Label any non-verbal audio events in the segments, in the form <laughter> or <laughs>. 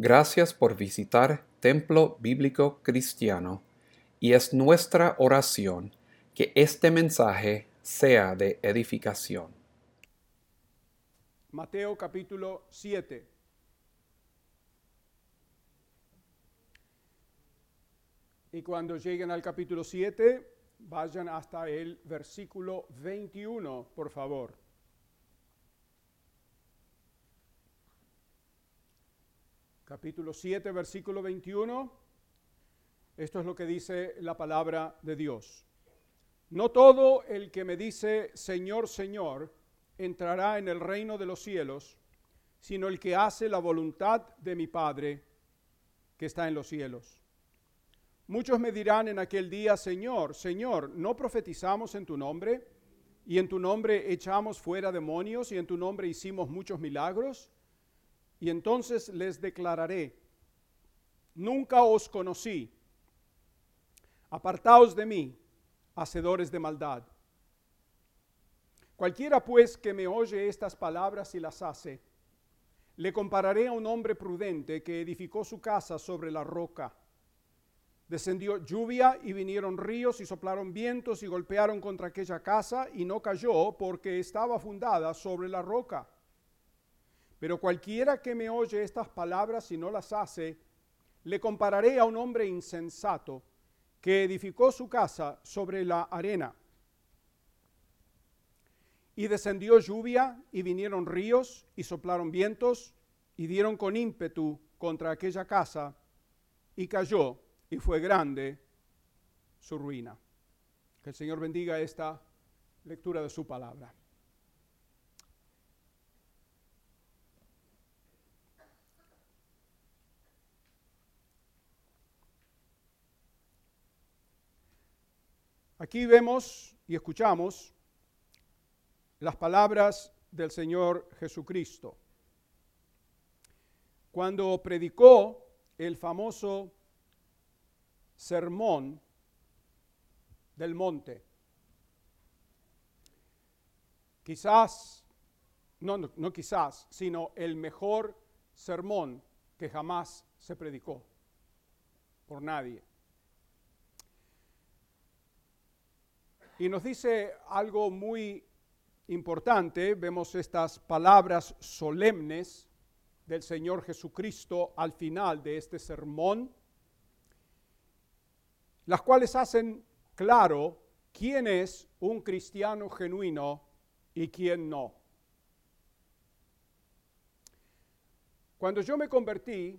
Gracias por visitar Templo Bíblico Cristiano y es nuestra oración que este mensaje sea de edificación. Mateo capítulo 7. Y cuando lleguen al capítulo 7, vayan hasta el versículo 21, por favor. Capítulo 7, versículo 21. Esto es lo que dice la palabra de Dios. No todo el que me dice Señor, Señor, entrará en el reino de los cielos, sino el que hace la voluntad de mi Padre que está en los cielos. Muchos me dirán en aquel día, Señor, Señor, ¿no profetizamos en tu nombre? Y en tu nombre echamos fuera demonios y en tu nombre hicimos muchos milagros. Y entonces les declararé, nunca os conocí, apartaos de mí, hacedores de maldad. Cualquiera pues que me oye estas palabras y las hace, le compararé a un hombre prudente que edificó su casa sobre la roca. Descendió lluvia y vinieron ríos y soplaron vientos y golpearon contra aquella casa y no cayó porque estaba fundada sobre la roca. Pero cualquiera que me oye estas palabras y no las hace, le compararé a un hombre insensato que edificó su casa sobre la arena. Y descendió lluvia y vinieron ríos y soplaron vientos y dieron con ímpetu contra aquella casa y cayó y fue grande su ruina. Que el Señor bendiga esta lectura de su palabra. Aquí vemos y escuchamos las palabras del Señor Jesucristo. Cuando predicó el famoso sermón del monte. Quizás, no, no, quizás, sino el mejor sermón que jamás se predicó por nadie. Y nos dice algo muy importante, vemos estas palabras solemnes del Señor Jesucristo al final de este sermón las cuales hacen claro quién es un cristiano genuino y quién no. Cuando yo me convertí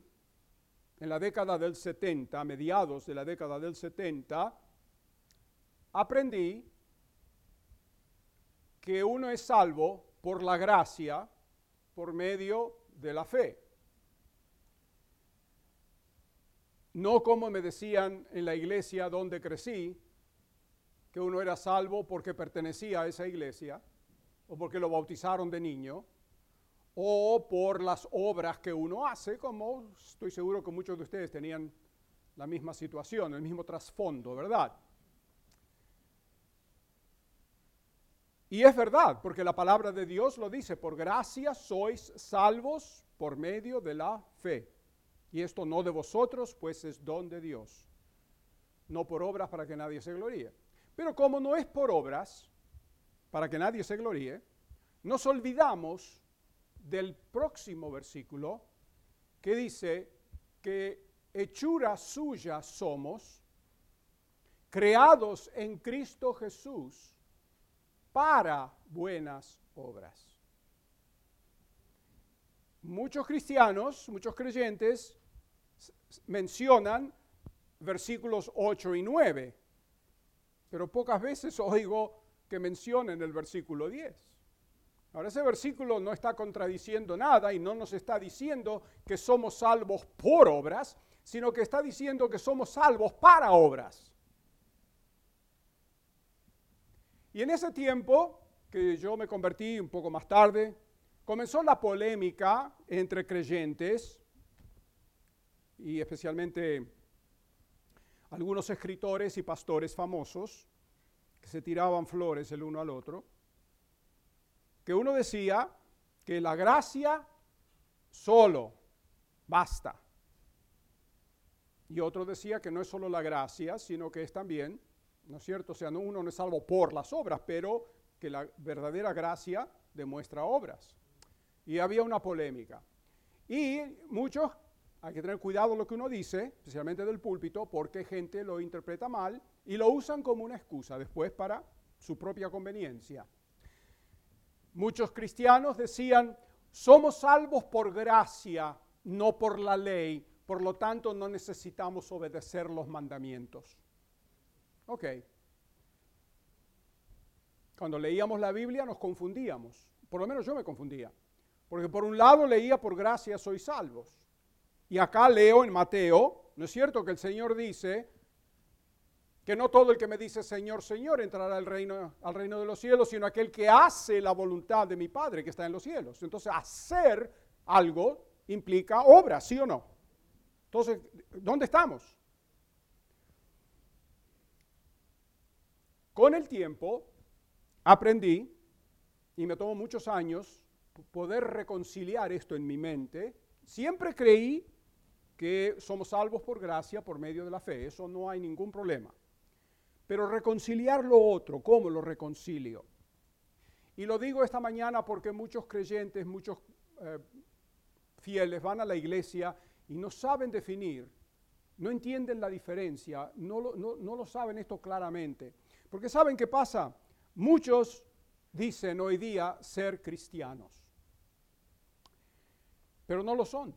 en la década del 70, a mediados de la década del 70, aprendí que uno es salvo por la gracia, por medio de la fe. No como me decían en la iglesia donde crecí, que uno era salvo porque pertenecía a esa iglesia, o porque lo bautizaron de niño, o por las obras que uno hace, como estoy seguro que muchos de ustedes tenían la misma situación, el mismo trasfondo, ¿verdad? Y es verdad, porque la palabra de Dios lo dice, por gracia sois salvos por medio de la fe. Y esto no de vosotros, pues es don de Dios. No por obras para que nadie se gloríe. Pero como no es por obras, para que nadie se gloríe, nos olvidamos del próximo versículo que dice que hechura suya somos, creados en Cristo Jesús para buenas obras. Muchos cristianos, muchos creyentes mencionan versículos 8 y 9, pero pocas veces oigo que mencionen el versículo 10. Ahora ese versículo no está contradiciendo nada y no nos está diciendo que somos salvos por obras, sino que está diciendo que somos salvos para obras. Y en ese tiempo, que yo me convertí un poco más tarde, comenzó la polémica entre creyentes y especialmente algunos escritores y pastores famosos que se tiraban flores el uno al otro, que uno decía que la gracia solo basta, Y otro decía que no es solo la gracia, sino que es también, ¿no es cierto? O sea, no, uno no es salvo por las obras, pero que la verdadera gracia demuestra obras. Y había una polémica. Y muchos, hay que tener cuidado lo que uno dice, especialmente del púlpito, porque gente lo interpreta mal y lo usan como una excusa después para su propia conveniencia. Muchos cristianos decían, somos salvos por gracia, no por la ley, por lo tanto no necesitamos obedecer los mandamientos. Ok. Cuando leíamos la Biblia nos confundíamos, por lo menos yo me confundía, porque por un lado leía por gracia soy salvos, y acá leo en Mateo, ¿no es cierto que el Señor dice, que no todo el que me dice Señor, Señor entrará al reino, al reino de los cielos, sino aquel que hace la voluntad de mi Padre que está en los cielos. Entonces, hacer algo implica obra, ¿sí o no? Entonces, ¿dónde estamos? Con el tiempo aprendí, y me tomó muchos años, poder reconciliar esto en mi mente. Siempre creí que somos salvos por gracia, por medio de la fe, eso no hay ningún problema. Pero reconciliar lo otro, ¿cómo lo reconcilio? Y lo digo esta mañana porque muchos creyentes, muchos eh, fieles van a la iglesia y no saben definir, no entienden la diferencia, no lo, no lo saben esto claramente. Porque saben qué pasa, muchos dicen hoy día ser cristianos, pero no lo son.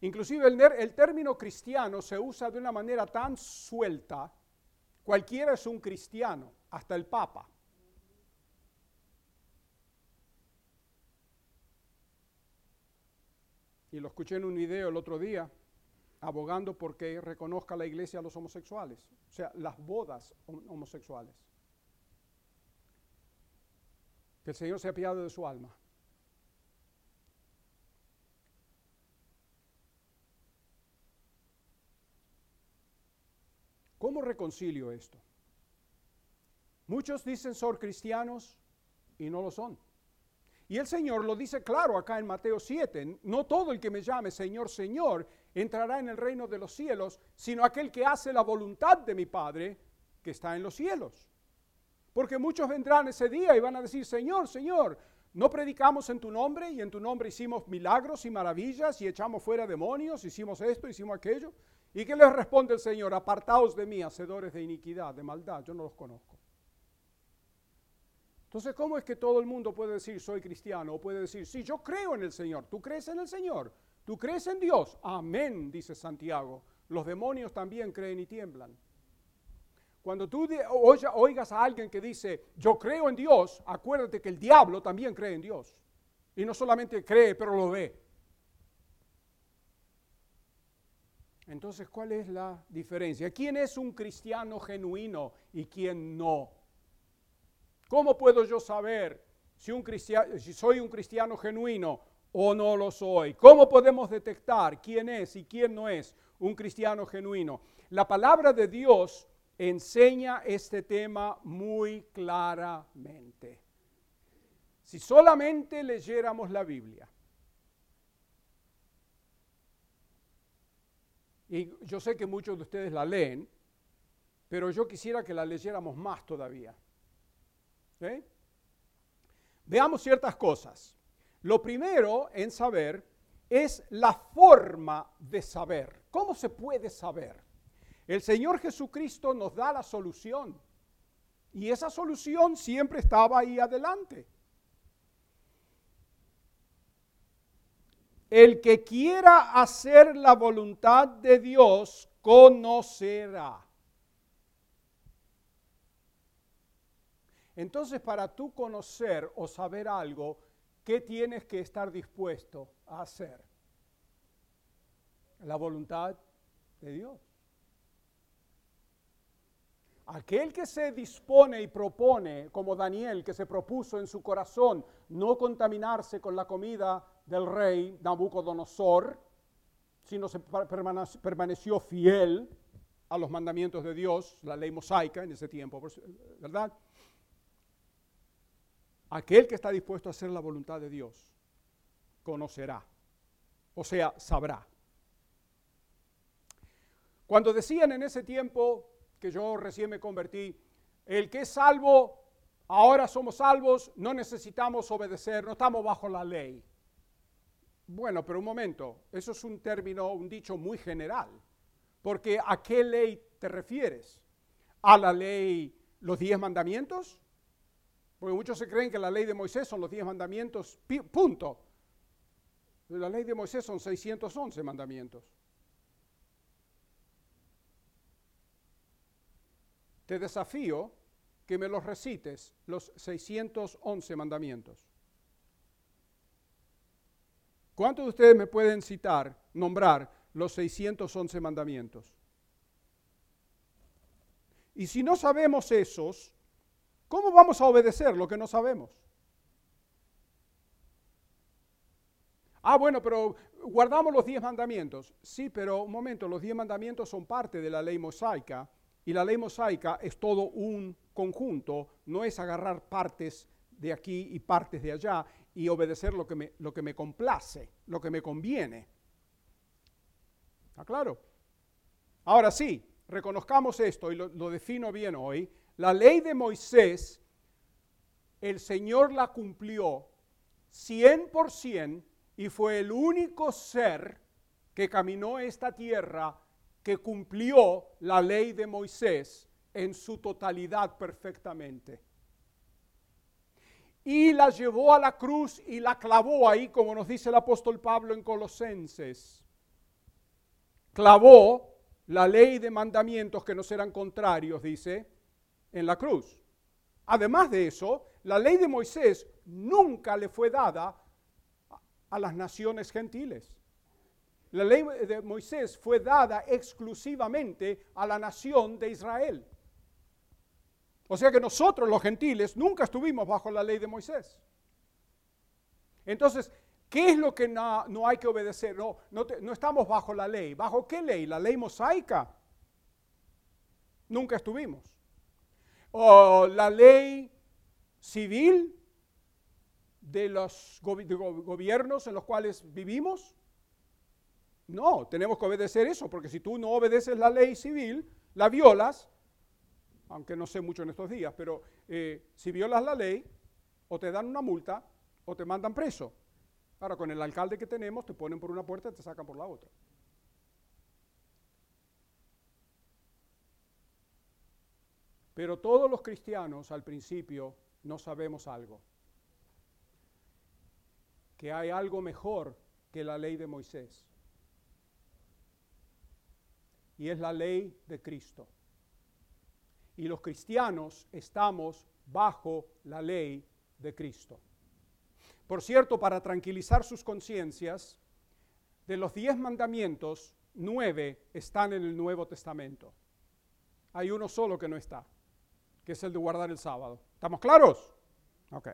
Inclusive el, el, término cristiano se usa de una manera tan suelta Cualquiera es un cristiano, hasta el Papa. Y lo escuché en un video el otro día, abogando porque reconozca la iglesia a los homosexuales, o sea, las bodas homosexuales. Que el Señor se apiade de su alma. ¿Cómo reconcilio esto? Muchos dicen ser cristianos y no lo son. Y el Señor lo dice claro acá en Mateo 7, no todo el que me llame Señor, Señor entrará en el reino de los cielos, sino aquel que hace la voluntad de mi Padre que está en los cielos. Porque muchos vendrán ese día y van a decir, Señor, Señor, no predicamos en tu nombre y en tu nombre hicimos milagros y maravillas y echamos fuera demonios, hicimos esto, hicimos aquello. ¿Y qué les responde el Señor? Apartaos de mí, hacedores de iniquidad, de maldad, yo no los conozco. Entonces, ¿cómo es que todo el mundo puede decir soy cristiano? O puede decir, sí, yo creo en el Señor. ¿Tú crees en el Señor? ¿Tú crees en Dios? Amén, dice Santiago. Los demonios también creen y tiemblan. Cuando tú oigas a alguien que dice, yo creo en Dios, acuérdate que el diablo también cree en Dios. Y no solamente cree, pero lo ve. Entonces, ¿cuál es la diferencia? ¿Quién es un cristiano genuino y quién no? ¿Cómo puedo yo saber si, soy un cristiano genuino o no lo soy? ¿Cómo podemos detectar quién es y quién no es un cristiano genuino? La palabra de Dios enseña este tema muy claramente. Si solamente leyéramos la Biblia, Y yo sé que muchos de ustedes la leen, pero yo quisiera que la leyéramos más todavía. Veamos ciertas cosas. Lo primero en saber es la forma de saber. ¿Cómo se puede saber? El Señor Jesucristo nos da la solución. Y esa solución siempre estaba ahí adelante. El que quiera hacer la voluntad de Dios conocerá. Entonces, para tú conocer o saber algo, ¿qué tienes que estar dispuesto a hacer? La voluntad de Dios. Aquel que se dispone y propone, como Daniel, que se propuso en su corazón no contaminarse con la comida del rey Nabucodonosor, sino se permaneció fiel a los mandamientos de Dios, la ley mosaica en ese tiempo, ¿verdad? Aquel que está dispuesto a hacer la voluntad de Dios, conocerá, o sea, sabrá. Cuando decían en ese tiempo, que yo recién me convertí, el que es salvo, ahora somos salvos, no necesitamos obedecer, no estamos bajo la ley. Bueno, pero un momento, eso es un término, un dicho muy general, porque ¿a qué ley te refieres? ¿A la ley, los diez mandamientos? Porque muchos se creen que la ley de Moisés son los diez mandamientos, punto. La ley de Moisés son 611 mandamientos. Te desafío que me los recites, los 611 mandamientos. ¿Cuántos de ustedes me pueden citar, nombrar los 611 mandamientos? Y si no sabemos esos, ¿cómo vamos a obedecer lo que no sabemos? Ah, bueno, pero guardamos los 10 mandamientos. Sí, pero un momento, los 10 mandamientos son parte de la ley mosaica y la ley mosaica es todo un conjunto, no es agarrar partes de aquí y partes de allá y obedecer lo que me, lo que me complace, lo que me conviene. ¿Está claro? Ahora sí, reconozcamos esto y lo, lo defino bien hoy. La ley de Moisés, el Señor la cumplió 100% y fue el único ser que caminó esta tierra que cumplió la ley de Moisés en su totalidad perfectamente. Y la llevó a la cruz y la clavó ahí, como nos dice el apóstol Pablo en Colosenses. Clavó la ley de mandamientos que nos eran contrarios, dice, en la cruz. Además de eso, la ley de Moisés nunca le fue dada a las naciones gentiles. La ley de Moisés fue dada exclusivamente a la nación de Israel. O sea que nosotros los gentiles nunca estuvimos bajo la ley de Moisés. Entonces, ¿qué es lo que no, hay que obedecer? No, no, estamos bajo la ley. ¿Bajo qué ley? ¿La ley mosaica? Nunca estuvimos. ¿O la ley civil de los gobiernos en los cuales vivimos? No, tenemos que obedecer eso, porque si tú no obedeces la ley civil, la violas, aunque no sé mucho en estos días, pero eh, si violas la ley, o te dan una multa o te mandan preso. Ahora, con el alcalde que tenemos, te ponen por una puerta y te sacan por la otra. Pero todos los cristianos al principio no sabemos algo. Que hay algo mejor que la ley de Moisés y es la ley de Cristo. Y los cristianos estamos bajo la ley de Cristo. Por cierto, para tranquilizar sus conciencias, de los diez mandamientos, nueve están en el Nuevo Testamento. Hay uno solo que no está, que es el de guardar el sábado. ¿Estamos claros? Ok.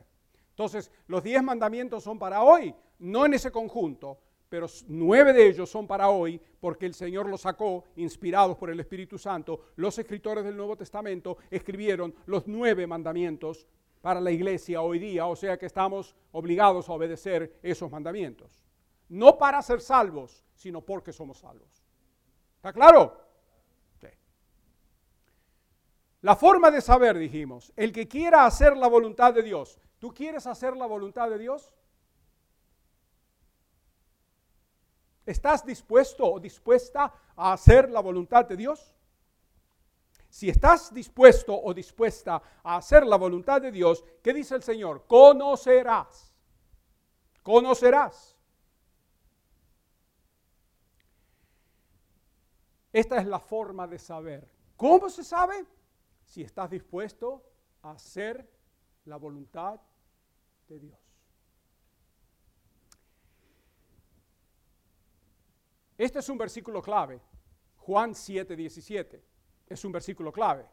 Entonces, los diez mandamientos son para hoy, no en ese conjunto, pero nueve de ellos son para hoy porque el Señor los sacó, inspirados por el Espíritu Santo. Los escritores del Nuevo Testamento escribieron los nueve mandamientos para la iglesia hoy día, o sea que estamos obligados a obedecer esos mandamientos. No para ser salvos, sino porque somos salvos. ¿Está claro? Sí. La forma de saber, dijimos, el que quiera hacer la voluntad de Dios. ¿Tú quieres hacer la voluntad de Dios? ¿Estás dispuesto o dispuesta a hacer la voluntad de Dios? Si estás dispuesto o dispuesta a hacer la voluntad de Dios, ¿qué dice el Señor? Conocerás. Conocerás. Esta es la forma de saber. ¿Cómo se sabe? Si estás dispuesto a hacer la voluntad de Dios. Este es un versículo clave. Juan 7, 17. Es un versículo clave.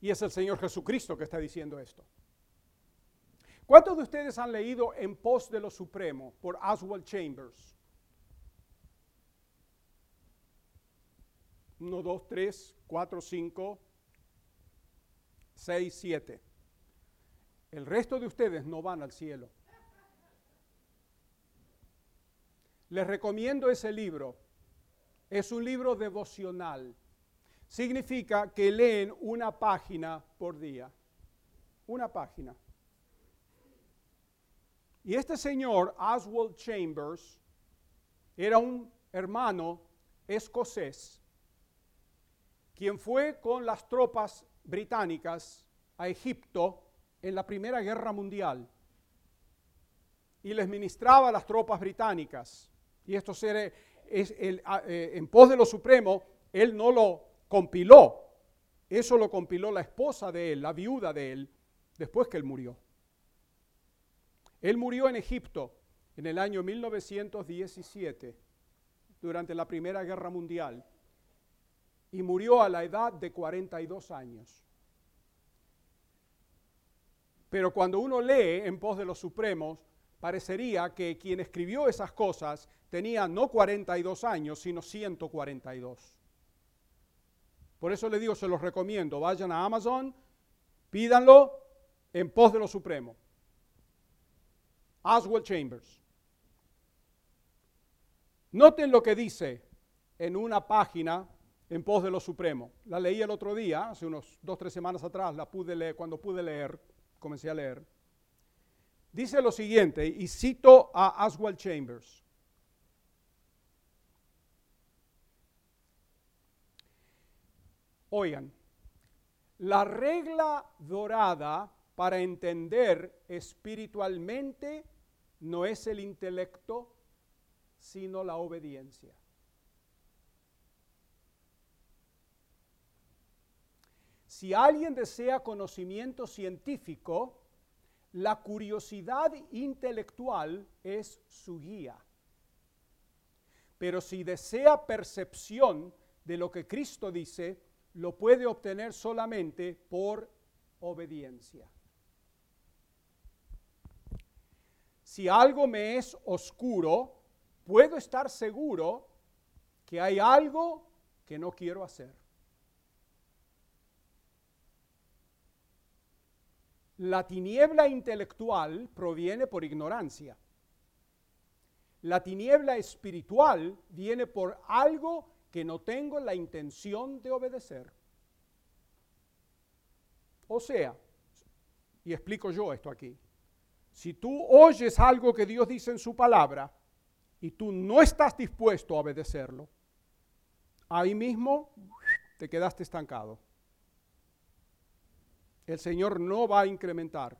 Y es el Señor Jesucristo que está diciendo esto. ¿Cuántos de ustedes han leído En pos de lo supremo por Oswald Chambers? Uno, dos, tres, cuatro, cinco, seis, siete. El resto de ustedes no van al cielo. Les recomiendo ese libro. es un libro devocional. Significa que leen una página por día. Una página. Y este señor, Oswald Chambers, era un hermano escocés, quien fue con las tropas británicas a Egipto en la Primera Guerra Mundial y les ministraba a las tropas británicas. Y esto es eh, en pos de lo supremo, él no lo compiló, eso lo compiló la esposa de él, la viuda de él, después que él murió. Él murió en Egipto en el año 1917, durante la Primera Guerra Mundial, y murió a la edad de 42 años. Pero cuando uno lee en pos de los supremos, parecería que quien escribió esas cosas tenía no 42 años, sino 142. Por eso le digo, se los recomiendo, vayan a Amazon, pídanlo en pos de lo supremo. Oswald Chambers. Noten lo que dice en una página en pos de lo supremo. La leí el otro día, hace unos dos, tres semanas atrás, la pude leer, cuando pude leer, comencé a leer. Dice lo siguiente, y cito a Oswald Chambers. Oigan, la regla dorada para entender espiritualmente no es el intelecto, sino la obediencia. Si alguien desea conocimiento científico, la curiosidad intelectual es su guía. Pero si desea percepción de lo que Cristo dice, lo puede obtener solamente por obediencia. Si algo me es oscuro, puedo estar seguro que hay algo que no quiero hacer. La tiniebla intelectual proviene por ignorancia. La tiniebla espiritual viene por algo que no tengo la intención de obedecer. O sea, y explico yo esto aquí, si tú oyes algo que Dios dice en su palabra y tú no estás dispuesto a obedecerlo, ahí mismo te quedaste estancado. El Señor no va a incrementar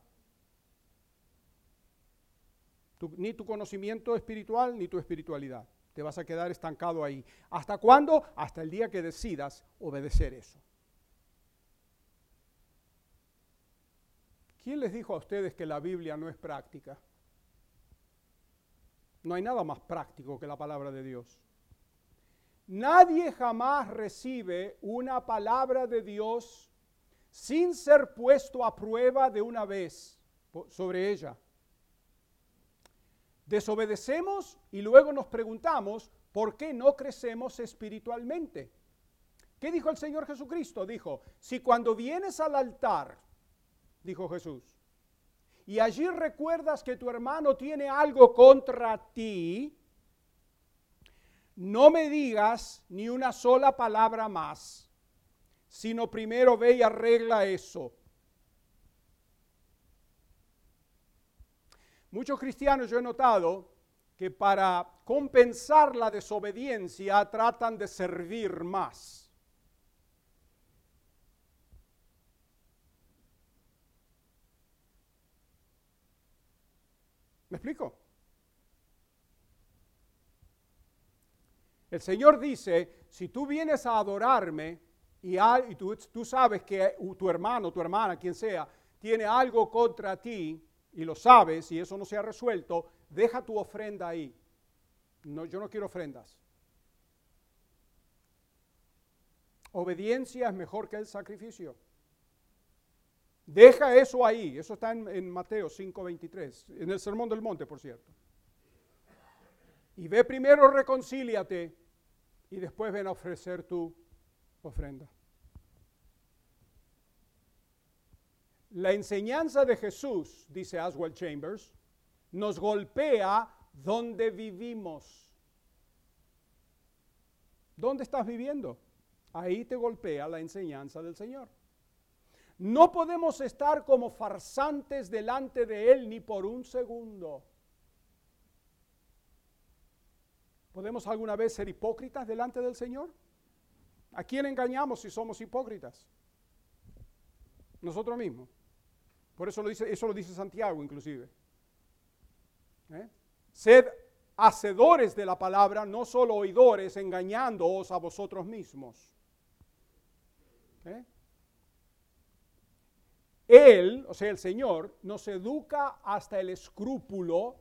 ni tu conocimiento espiritual ni tu espiritualidad. Te vas a quedar estancado ahí. ¿Hasta cuándo? Hasta el día que decidas obedecer eso. ¿Quién les dijo a ustedes que la Biblia no es práctica? No hay nada más práctico que la palabra de Dios. Nadie jamás recibe una palabra de Dios sin ser puesto a prueba de una vez sobre ella. Desobedecemos y luego nos preguntamos por qué no crecemos espiritualmente. ¿Qué dijo el Señor Jesucristo? Dijo, si cuando vienes al altar, dijo Jesús, y allí recuerdas que tu hermano tiene algo contra ti, no me digas ni una sola palabra más, sino primero ve y arregla eso Muchos cristianos yo he notado que para compensar la desobediencia tratan de servir más. ¿Me explico? El Señor dice, si tú vienes a adorarme y, tú, tú sabes que tu hermano, tu hermana, quien sea, tiene algo contra ti, y lo sabes y eso no se ha resuelto, deja tu ofrenda ahí. No, yo no quiero ofrendas. Obediencia es mejor que el sacrificio. Deja eso ahí. Eso está en, en Mateo 5:23, en el Sermón del Monte, por cierto. Y ve primero, reconcíliate y después ven a ofrecer tu ofrenda. La enseñanza de Jesús, dice Oswald Chambers, nos golpea donde vivimos. ¿Dónde estás viviendo? Ahí te golpea la enseñanza del Señor. No podemos estar como farsantes delante de Él ni por un segundo. ¿Podemos alguna vez ser hipócritas delante del Señor? ¿A quién engañamos si somos hipócritas? Nosotros mismos. Por eso lo dice, eso lo dice Santiago inclusive. ¿Eh? Sed hacedores de la palabra, no solo oidores, engañándoos a vosotros mismos. ¿Eh? Él, o sea, el Señor, nos educa hasta el escrúpulo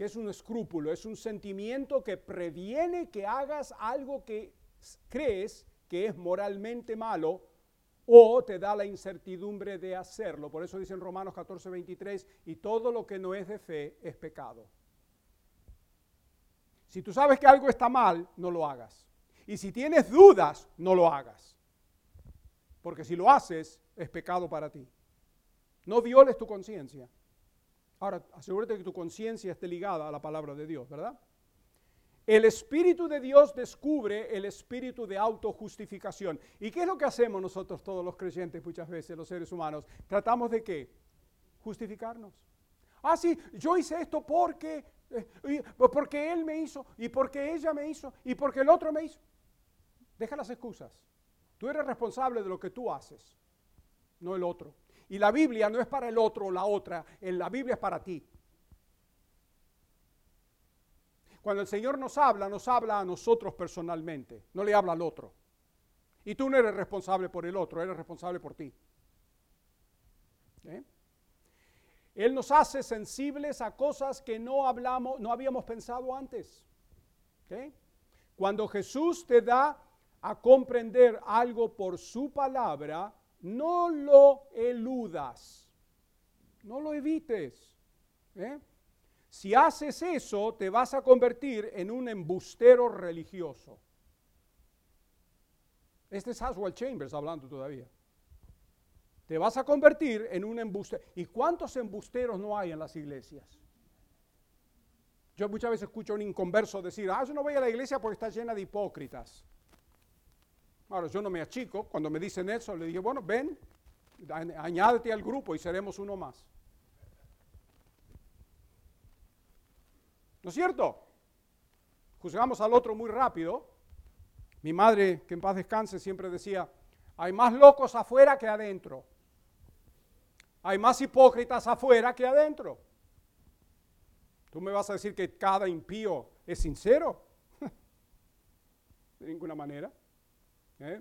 ¿Qué es un escrúpulo? Es un sentimiento que previene que hagas algo que crees que es moralmente malo o te da la incertidumbre de hacerlo. Por eso dice en Romanos 14, 23, y todo lo que no es de fe es pecado. Si tú sabes que algo está mal, no lo hagas. Y si tienes dudas, no lo hagas. Porque si lo haces, es pecado para ti. No violes tu conciencia. Ahora, asegúrate que tu conciencia esté ligada a la palabra de Dios, ¿verdad? El Espíritu de Dios descubre el espíritu de autojustificación. ¿Y qué es lo que hacemos nosotros todos los creyentes muchas veces, los seres humanos? Tratamos de qué? Justificarnos. Ah, sí, yo hice esto porque, eh, porque él me hizo, y porque ella me hizo, y porque el otro me hizo. Deja las excusas. Tú eres responsable de lo que tú haces, no el otro. Y la Biblia no es para el otro o la otra, la Biblia es para ti. Cuando el Señor nos habla, nos habla a nosotros personalmente, no le habla al otro. Y tú no eres responsable por el otro, eres responsable por ti. ¿Eh? Él nos hace sensibles a cosas que no hablamos, no habíamos pensado antes. Cuando Jesús te da a comprender algo por su palabra, no lo eludas, no lo evites. ¿eh? Si haces eso, te vas a convertir en un embustero religioso. Este es Haswell Chambers hablando todavía. Te vas a convertir en un embustero. ¿Y cuántos embusteros no hay en las iglesias? Yo muchas veces escucho a un inconverso decir, ah, yo no voy a la iglesia porque está llena de hipócritas. Ahora, yo no me achico. Cuando me dicen eso, le dije, bueno, ven, añádete al grupo y seremos uno más. ¿No es cierto? Juzgamos al otro muy rápido. Mi madre, que en paz descanse, siempre decía, hay más locos afuera que adentro. Hay más hipócritas afuera que adentro. ¿Tú me vas a decir que cada impío es sincero? <laughs> De ninguna manera. ¿Eh?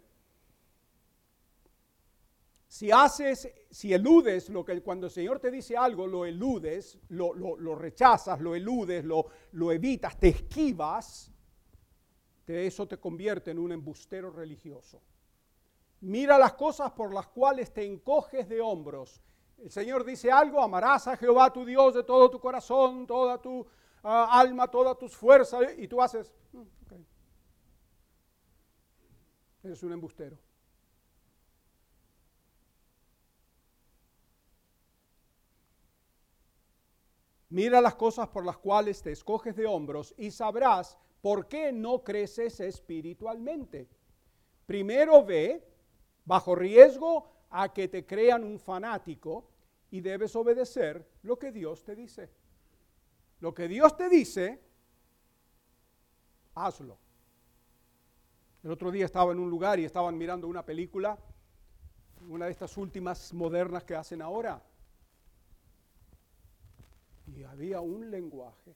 Si haces, si eludes lo que cuando el Señor te dice algo, lo eludes, lo, rechazas, lo eludes, lo, evitas, te esquivas, eso te convierte en un embustero religioso. Mira las cosas por las cuales te encoges de hombros. El Señor dice algo, amarás a Jehová tu Dios de todo tu corazón, toda tu ah, alma, todas tus fuerzas, y tú haces, mm, Eres un embustero. Mira las cosas por las cuales te escoges de hombros y sabrás por qué no creces espiritualmente. Primero ve, bajo riesgo a que te crean un fanático, y debes obedecer lo que Dios te dice. Lo que Dios te dice, hazlo. El otro día estaba en un lugar y estaban mirando una película, una de estas últimas modernas que hacen ahora. Y había un lenguaje.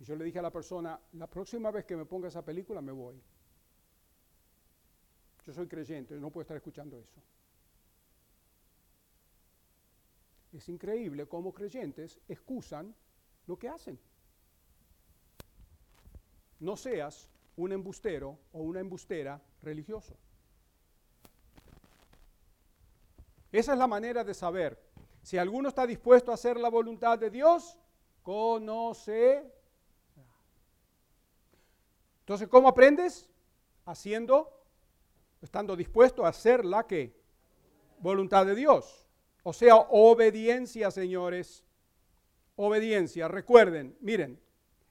Y yo le dije a la persona, la próxima vez que me ponga esa película me voy. Yo soy creyente, no puedo estar escuchando eso. Es increíble cómo creyentes excusan lo que hacen. No seas un embustero o una embustera religioso. Esa es la manera de saber. Si alguno está dispuesto a hacer la voluntad de Dios, conoce. Entonces, ¿cómo aprendes? Haciendo, estando dispuesto a hacer la? Voluntad de Dios. O sea, obediencia, señores. Obediencia. Recuerden, miren,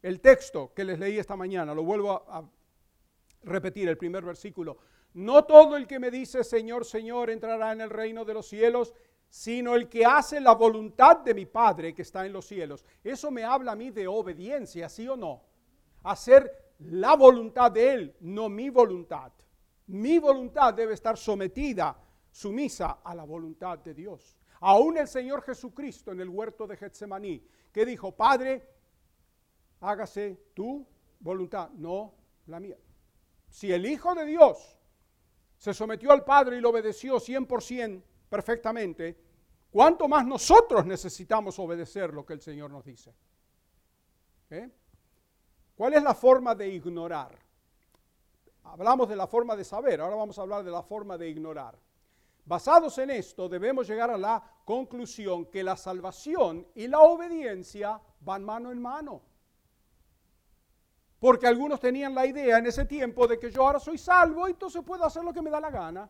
el texto que les leí esta mañana, lo vuelvo a, repetir el primer versículo. No todo el que me dice Señor, Señor entrará en el reino de los cielos, sino el que hace la voluntad de mi Padre que está en los cielos. Eso me habla a mí de obediencia, ¿sí o no? Hacer la voluntad de Él, no mi voluntad. Mi voluntad debe estar sometida, sumisa a la voluntad de Dios. Aún el Señor Jesucristo en el huerto de Getsemaní, que dijo, Padre, hágase tu voluntad, no la mía. Si el Hijo de Dios se sometió al Padre y lo obedeció 100% perfectamente, ¿cuánto más nosotros necesitamos obedecer lo que el Señor nos dice? ¿Eh? ¿Cuál es la forma de ignorar? Hablamos de la forma de saber, ahora vamos a hablar de la forma de ignorar. Basados en esto, debemos llegar a la conclusión que la salvación y la obediencia van mano en mano. Porque algunos tenían la idea en ese tiempo de que yo ahora soy salvo y entonces puedo hacer lo que me da la gana.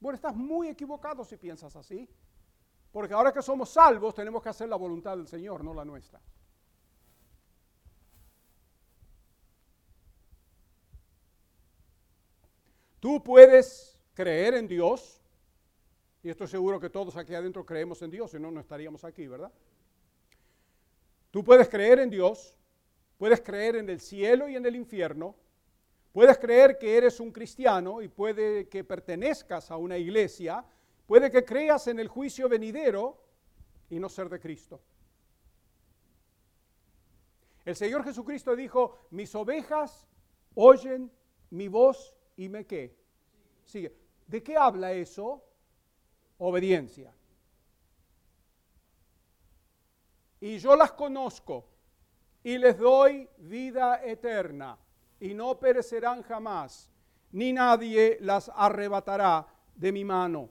Bueno, estás muy equivocado si piensas así. Porque ahora que somos salvos tenemos que hacer la voluntad del Señor, no la nuestra. Tú puedes creer en Dios, y estoy seguro que todos aquí adentro creemos en Dios, si no, no estaríamos aquí, ¿verdad? Tú puedes creer en Dios, Puedes creer en el cielo y en el infierno. Puedes creer que eres un cristiano y puede que pertenezcas a una iglesia. Puede que creas en el juicio venidero y no ser de Cristo. El Señor Jesucristo dijo, mis ovejas oyen mi voz y me qué. Sigue. ¿De qué habla eso? Obediencia. Y yo las conozco y les doy vida eterna, y no perecerán jamás, ni nadie las arrebatará de mi mano.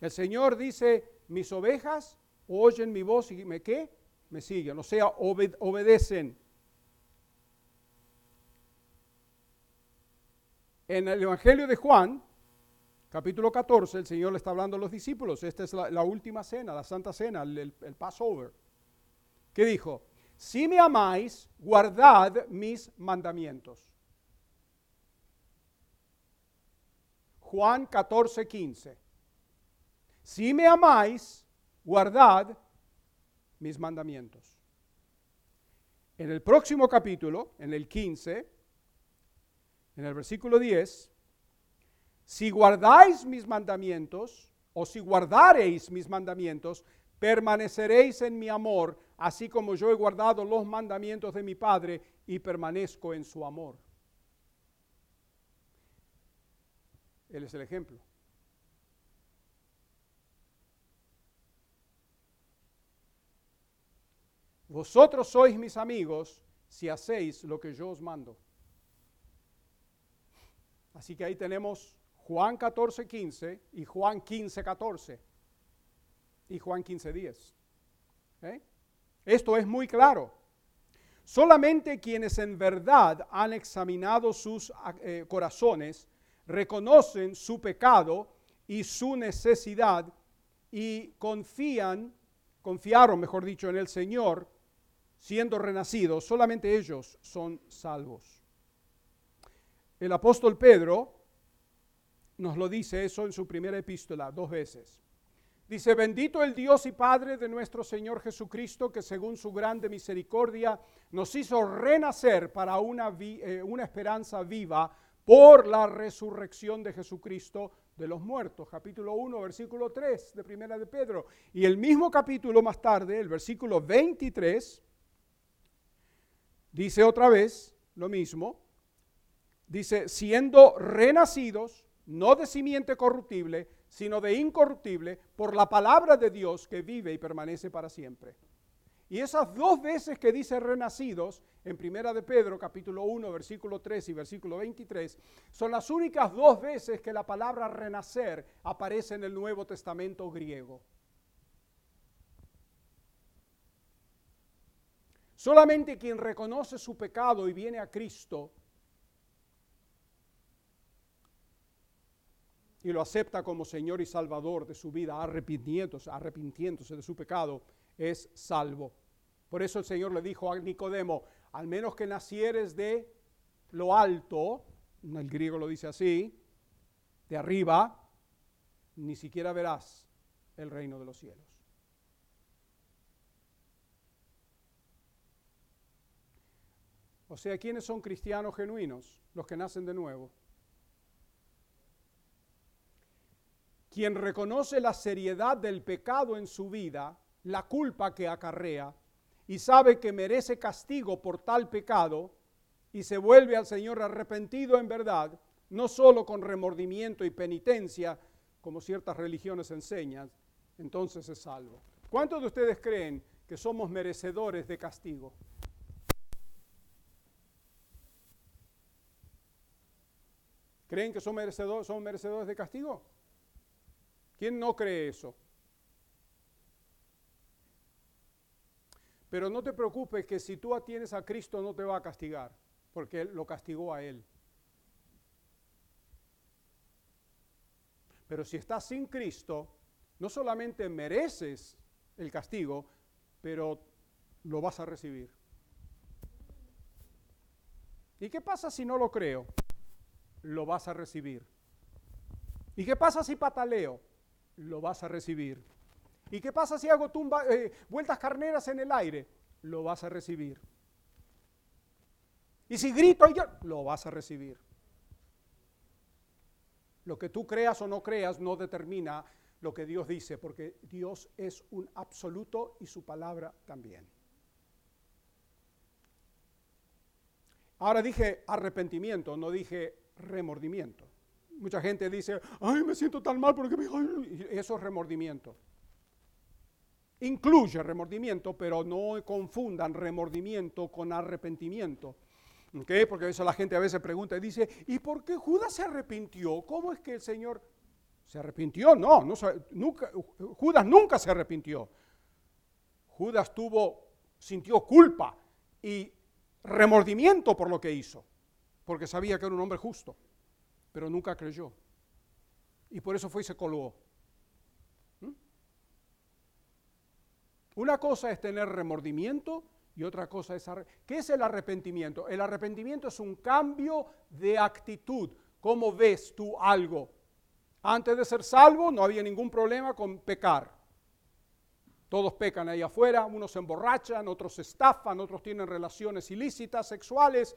El Señor dice, mis ovejas oyen mi voz y me qué? Me siguen, o sea, obedecen. En el Evangelio de Juan, capítulo 14, el Señor le está hablando a los discípulos. Esta es la, última cena, la Santa Cena, el Passover que dijo, si me amáis, guardad mis mandamientos. Juan 14, 15. Si me amáis, guardad mis mandamientos. En el próximo capítulo, en el 15, en el versículo 10, si guardáis mis mandamientos, o si guardareis mis mandamientos, permaneceréis en mi amor, así como yo he guardado los mandamientos de mi Padre y permanezco en su amor. Él es el ejemplo. Vosotros sois mis amigos si hacéis lo que yo os mando. Así que ahí tenemos Juan 14, 15 y Juan 15, 14 y Juan 15:10. ¿Eh? Esto es muy claro. Solamente quienes en verdad han examinado sus eh, corazones reconocen su pecado y su necesidad y confían, confiaron, mejor dicho, en el Señor, siendo renacidos, solamente ellos son salvos. El apóstol Pedro nos lo dice eso en su primera epístola dos veces. Dice, bendito el Dios y Padre de nuestro Señor Jesucristo, que según su grande misericordia nos hizo renacer para una, eh, una esperanza viva por la resurrección de Jesucristo de los muertos. Capítulo 1, versículo 3 de Primera de Pedro. Y el mismo capítulo más tarde, el versículo 23, dice otra vez lo mismo. Dice, siendo renacidos, no de simiente corruptible, sino de incorruptible por la palabra de Dios que vive y permanece para siempre. Y esas dos veces que dice renacidos, en Primera de Pedro, capítulo 1, versículo 3 y versículo 23, son las únicas dos veces que la palabra renacer aparece en el Nuevo Testamento griego. Solamente quien reconoce su pecado y viene a Cristo y lo acepta como Señor y Salvador de su vida, arrepintiéndose, arrepintiéndose de su pecado, es salvo. Por eso el Señor le dijo a Nicodemo, al menos que nacieres de lo alto, el griego lo dice así, de arriba, ni siquiera verás el reino de los cielos. O sea, ¿quiénes son cristianos genuinos? Los que nacen de nuevo. Quien reconoce la seriedad del pecado en su vida, la culpa que acarrea, y sabe que merece castigo por tal pecado, y se vuelve al Señor arrepentido en verdad, no solo con remordimiento y penitencia, como ciertas religiones enseñan, entonces es salvo. ¿Cuántos de ustedes creen que somos merecedores de castigo? ¿Creen que son merecedores, merecedores de castigo? ¿Quién no cree eso? Pero no te preocupes que si tú atienes a Cristo no te va a castigar, porque Él lo castigó a Él. Pero si estás sin Cristo, no solamente mereces el castigo, pero lo vas a recibir. ¿Y qué pasa si no lo creo? Lo vas a recibir. ¿Y qué pasa si pataleo? Lo vas a recibir. ¿Y qué pasa si hago tumba, eh, vueltas carneras en el aire? Lo vas a recibir. Y si grito yo, lo vas a recibir. Lo que tú creas o no creas no determina lo que Dios dice, porque Dios es un absoluto y su palabra también. Ahora dije arrepentimiento, no dije remordimiento. Mucha gente dice, ay, me siento tan mal porque me... Eso es remordimiento. Incluye remordimiento, pero no confundan remordimiento con arrepentimiento. Porque eso la gente a veces pregunta y dice, ¿y por qué Judas se arrepintió? ¿Cómo es que el Señor se arrepintió? No, no nunca, Judas nunca se arrepintió. Judas tuvo, sintió culpa y remordimiento por lo que hizo, porque sabía que era un hombre justo, pero nunca creyó. Y por eso fue y se colgó. ¿Mm? Una cosa es tener remordimiento y otra cosa es, ¿qué es el arrepentimiento? El arrepentimiento es un cambio de actitud. ¿Cómo ves tú algo? Antes de ser salvo no había ningún problema con pecar. Todos pecan ahí afuera, unos se emborrachan, otros se estafan, otros tienen relaciones ilícitas, sexuales,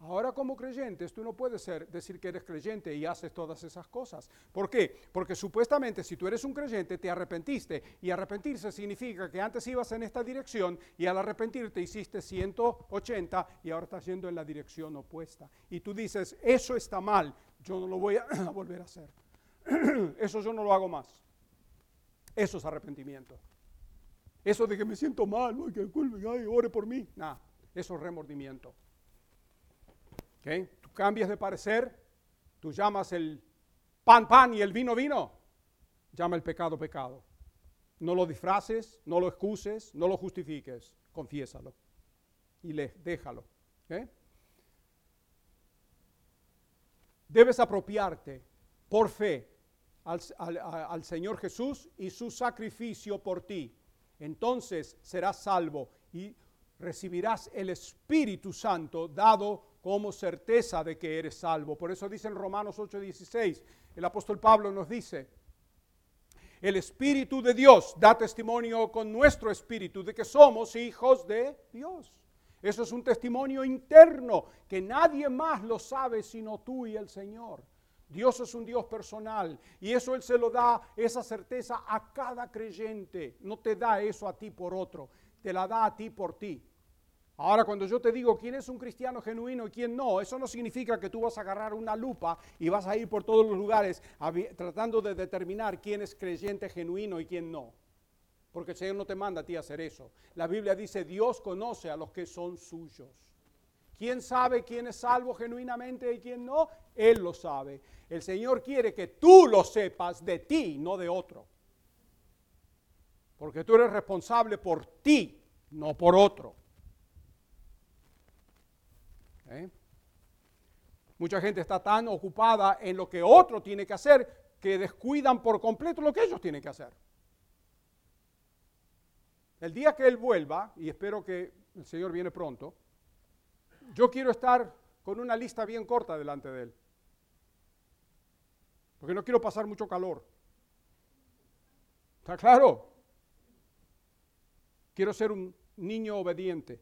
Ahora como creyentes tú no puedes ser, decir que eres creyente y haces todas esas cosas. ¿Por qué? Porque supuestamente si tú eres un creyente te arrepentiste y arrepentirse significa que antes ibas en esta dirección y al arrepentirte hiciste 180 y ahora estás yendo en la dirección opuesta. Y tú dices, eso está mal, yo no lo voy a, <clears throat> volver a hacer. <clears throat> eso yo no lo hago más. Eso es arrepentimiento. Eso de que me siento mal, que ay, ore por mí. Nah, eso es remordimiento. Tú cambias de parecer, tú llamas el pan pan y el vino vino, llama el pecado pecado. No lo disfraces, no lo excuses, no lo justifiques, confiésalo y déjalo. Debes apropiarte por fe al Señor Jesús y su sacrificio por ti. Entonces serás salvo y recibirás el Espíritu Santo dado como certeza de que eres salvo. Por eso dice en Romanos 8:16, el apóstol Pablo nos dice, el Espíritu de Dios da testimonio con nuestro espíritu de que somos hijos de Dios. Eso es un testimonio interno que nadie más lo sabe sino tú y el Señor. Dios es un Dios personal y eso Él se lo da, esa certeza a cada creyente. No te da eso a ti por otro, te la da a ti por ti. Ahora, cuando yo te digo quién es un cristiano genuino y quién no, eso no significa que tú vas a agarrar una lupa y vas a ir por todos los lugares tratando de determinar quién es creyente genuino y quién no. Porque el Señor no te manda a ti hacer eso. La Biblia dice, Dios conoce a los que son suyos. ¿Quién sabe quién es salvo genuinamente y quién no? Él lo sabe. El Señor quiere que tú lo sepas de ti, no de otro. Porque tú eres responsable por ti, no por otro. ¿Eh? Mucha gente está tan ocupada en lo que otro tiene que hacer que descuidan por completo lo que ellos tienen que hacer. El día que Él vuelva, y espero que el Señor viene pronto, yo quiero estar con una lista bien corta delante de él. Porque no quiero pasar mucho calor. ¿Está claro? Quiero ser un niño obediente.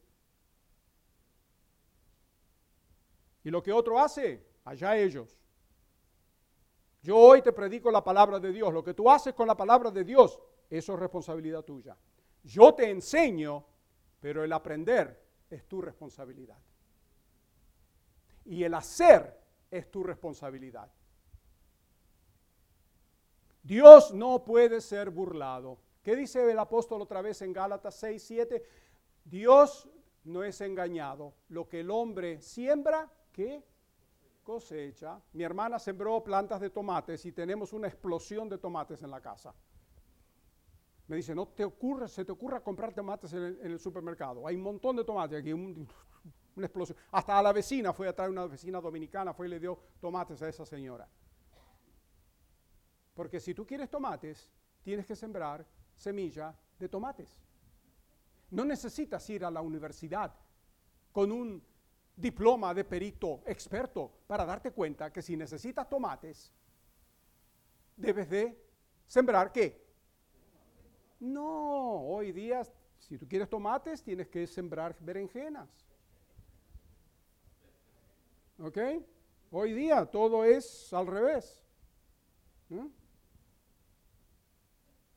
Y lo que otro hace, allá ellos. Yo hoy te predico la palabra de Dios. Lo que tú haces con la palabra de Dios, eso es responsabilidad tuya. Yo te enseño, pero el aprender es tu responsabilidad. Y el hacer es tu responsabilidad. Dios no puede ser burlado. ¿Qué dice el apóstol otra vez en Gálatas 6, 7? Dios no es engañado. Lo que el hombre siembra, ¿qué? Cosecha. Mi hermana sembró plantas de tomates y tenemos una explosión de tomates en la casa. Me dice, no te ocurre, se te ocurra comprar tomates en el, supermercado. Hay un montón de tomates aquí, una explosión. Hasta a la vecina fue a traer una vecina dominicana, fue y le dio tomates a esa señora. Porque si tú quieres tomates, tienes que sembrar semilla de tomates. No necesitas ir a la universidad con un diploma de perito experto para darte cuenta que si necesitas tomates, debes de sembrar qué? No, hoy día, si tú quieres tomates, tienes que sembrar berenjenas. ¿Ok? Hoy día todo es al revés.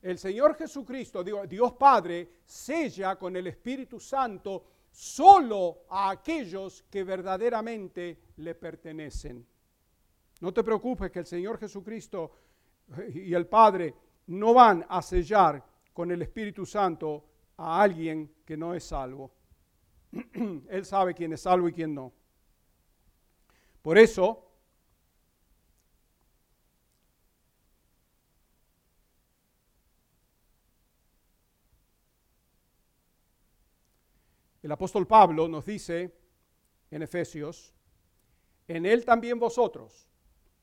El Señor Jesucristo, Dios Padre, sella con el Espíritu Santo solo a aquellos que verdaderamente le pertenecen. No te preocupes que el Señor Jesucristo y el Padre no van a sellar con el Espíritu Santo a alguien que no es salvo. <clears throat> Él sabe quién es salvo y quién no. Por eso, El apóstol Pablo nos dice en Efesios, en él también vosotros,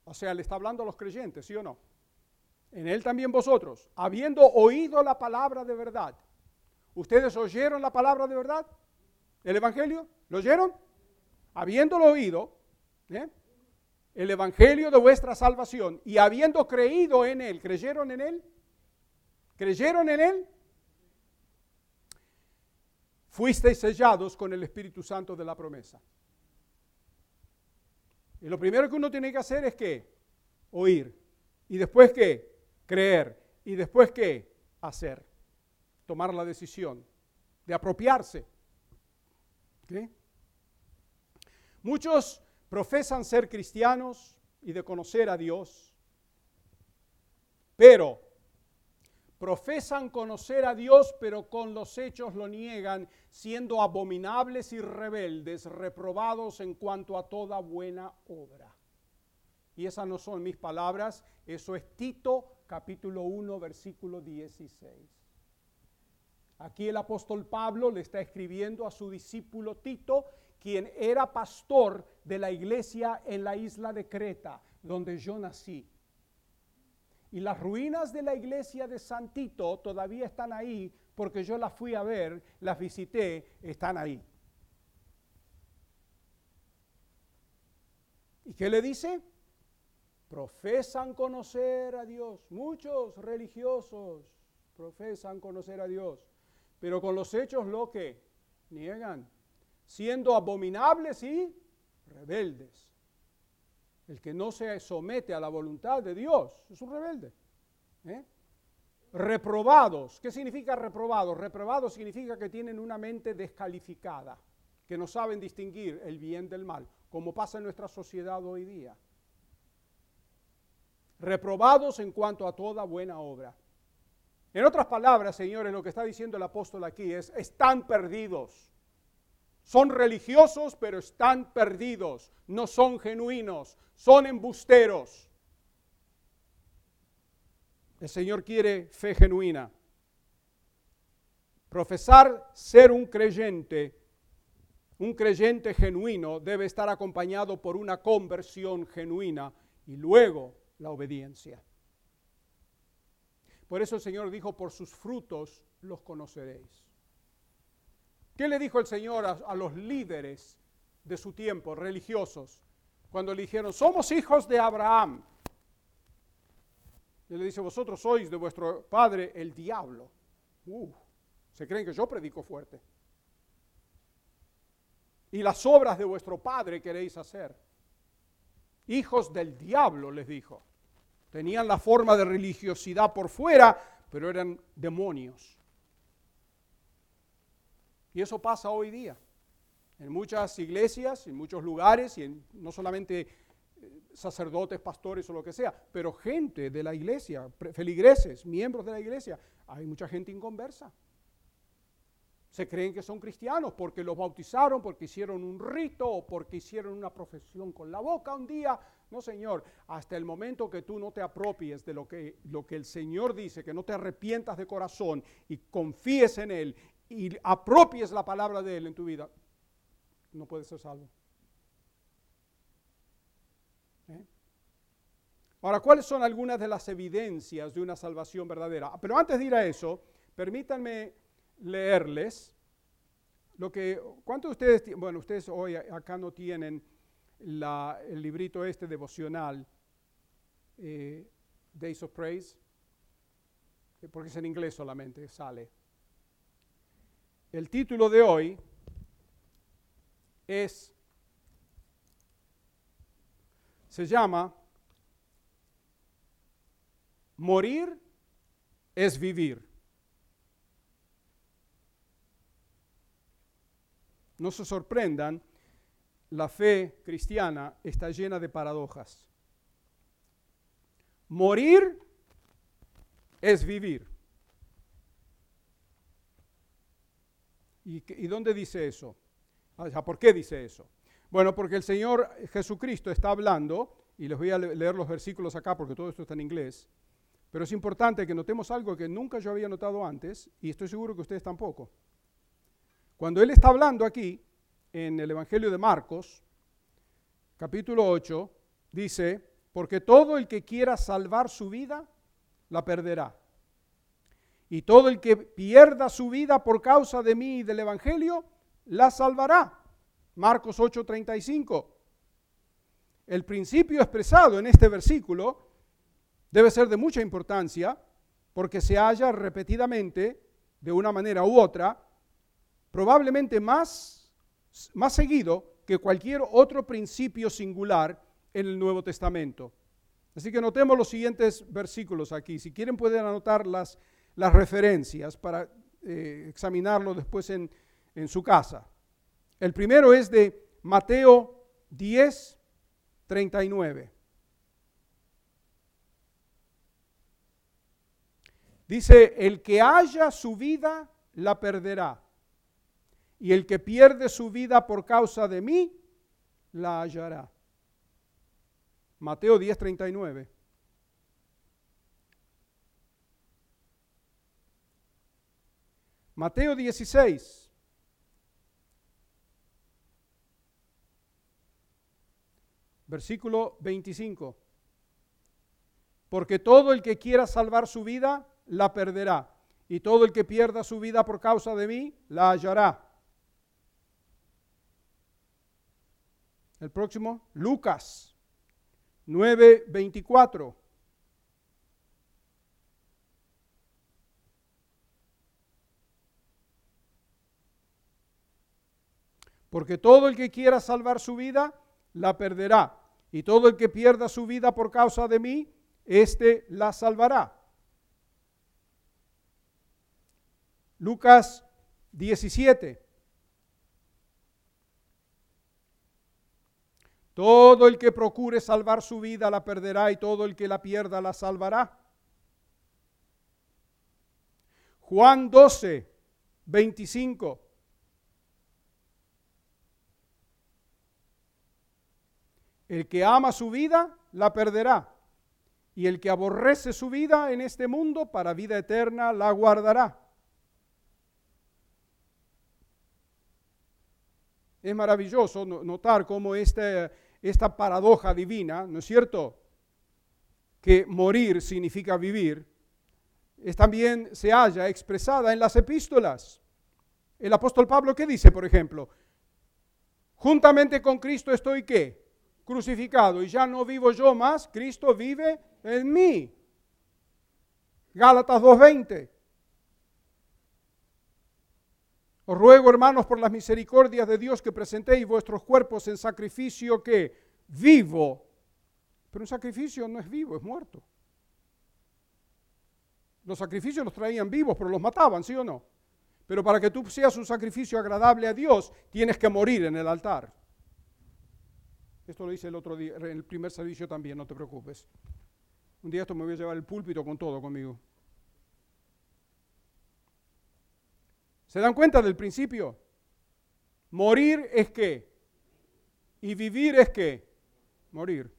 o sea, le está hablando a los creyentes, ¿sí o no? En él también vosotros, habiendo oído la palabra de verdad. ¿Ustedes oyeron la palabra de verdad? ¿El Evangelio? ¿Lo oyeron? Habiéndolo oído, ¿eh? el Evangelio de vuestra salvación y habiendo creído en él, ¿creyeron en él? ¿Creyeron en él? Fuisteis sellados con el Espíritu Santo de la promesa. Y lo primero que uno tiene que hacer es que oír. Y después que creer. Y después que hacer. Tomar la decisión de apropiarse. Muchos profesan ser cristianos y de conocer a Dios. Pero profesan conocer a Dios, pero con los hechos lo niegan, siendo abominables y rebeldes, reprobados en cuanto a toda buena obra. Y esas no son mis palabras, eso es Tito capítulo 1, versículo 16. Aquí el apóstol Pablo le está escribiendo a su discípulo Tito, quien era pastor de la iglesia en la isla de Creta, donde yo nací. Y las ruinas de la iglesia de Santito todavía están ahí porque yo las fui a ver, las visité, están ahí. ¿Y qué le dice? Profesan conocer a Dios. Muchos religiosos profesan conocer a Dios, pero con los hechos lo que niegan, siendo abominables y rebeldes. El que no se somete a la voluntad de Dios es un rebelde. ¿eh? Reprobados. ¿Qué significa reprobados? Reprobados significa que tienen una mente descalificada, que no saben distinguir el bien del mal, como pasa en nuestra sociedad hoy día. Reprobados en cuanto a toda buena obra. En otras palabras, señores, lo que está diciendo el apóstol aquí es, están perdidos. Son religiosos, pero están perdidos. No son genuinos, son embusteros. El Señor quiere fe genuina. Profesar ser un creyente, un creyente genuino, debe estar acompañado por una conversión genuina y luego la obediencia. Por eso el Señor dijo, por sus frutos los conoceréis. ¿Qué le dijo el Señor a, los líderes de su tiempo, religiosos, cuando le dijeron, somos hijos de Abraham. Y le dice, vosotros sois de vuestro padre el diablo. Uh, se creen que yo predico fuerte. Y las obras de vuestro padre queréis hacer. Hijos del diablo, les dijo. Tenían la forma de religiosidad por fuera, pero eran demonios. Y eso pasa hoy día. En muchas iglesias, en muchos lugares, y en, no solamente eh, sacerdotes, pastores o lo que sea, pero gente de la iglesia, feligreses, miembros de la iglesia, hay mucha gente inconversa. Se creen que son cristianos porque los bautizaron, porque hicieron un rito o porque hicieron una profesión con la boca un día. No, Señor, hasta el momento que tú no te apropies de lo que, lo que el Señor dice, que no te arrepientas de corazón y confíes en Él y apropies la palabra de Él en tu vida, no puedes ser salvo. ¿Eh? Ahora, ¿cuáles son algunas de las evidencias de una salvación verdadera? Pero antes de ir a eso, permítanme leerles lo que, ¿cuántos de ustedes, bueno, ustedes hoy acá no tienen el librito este devocional, eh, Days of Praise, porque es en inglés solamente, sale. El título de hoy es, se llama Morir es vivir. No se sorprendan, la fe cristiana está llena de paradojas. Morir es vivir. ¿Y, dónde dice eso? ¿Por qué dice eso? Bueno, porque el Señor Jesucristo está hablando, y les voy a leer los versículos acá porque todo esto está en inglés, pero es importante que notemos algo que nunca yo había notado antes, y estoy seguro que ustedes tampoco. Cuando él está hablando aquí, en el Evangelio de Marcos, capítulo 8, dice, porque todo el que quiera salvar su vida, la perderá. Y todo el que pierda su vida por causa de mí y del Evangelio, la salvará. Marcos 8:35. El principio expresado en este versículo debe ser de mucha importancia porque se halla repetidamente, de una manera u otra, probablemente más, más seguido que cualquier otro principio singular en el Nuevo Testamento. Así que notemos los siguientes versículos aquí. Si quieren pueden anotar las, las referencias para eh, examinarlo después en, en su casa. El primero es de Mateo 10, 39. Dice, el que haya su vida, la perderá y el que pierde su vida por causa de mí, la hallará. Mateo 10:39. Mateo 16. Versículo 25. Porque todo el que quiera salvar su vida, la perderá. Y todo el que pierda su vida por causa de mí, la hallará. El próximo, Lucas 9:24. Porque todo el que quiera salvar su vida, la perderá. Y todo el que pierda su vida por causa de mí, éste la salvará. Lucas 17. Todo el que procure salvar su vida la perderá y todo el que la pierda la salvará. Juan 12, 25. El que ama su vida la perderá y el que aborrece su vida en este mundo para vida eterna la guardará. Es maravilloso notar cómo este esta paradoja divina, ¿no es cierto? Que morir significa vivir, es también se halla expresada en las epístolas. El apóstol Pablo, ¿qué dice, por ejemplo? Juntamente con Cristo estoy qué? Crucificado. Y ya no vivo yo más, Cristo vive en mí. Gálatas 2.20. Os ruego, hermanos, por las misericordias de Dios, que presentéis vuestros cuerpos en sacrificio que vivo. Pero un sacrificio no es vivo, es muerto. Los sacrificios los traían vivos, pero los mataban, ¿sí o no? Pero para que tú seas un sacrificio agradable a Dios, tienes que morir en el altar. Esto lo hice el otro día, en el primer servicio también, no te preocupes. Un día esto me voy a llevar el púlpito con todo conmigo. ¿Se dan cuenta del principio? Morir es qué? Y vivir es qué? Morir.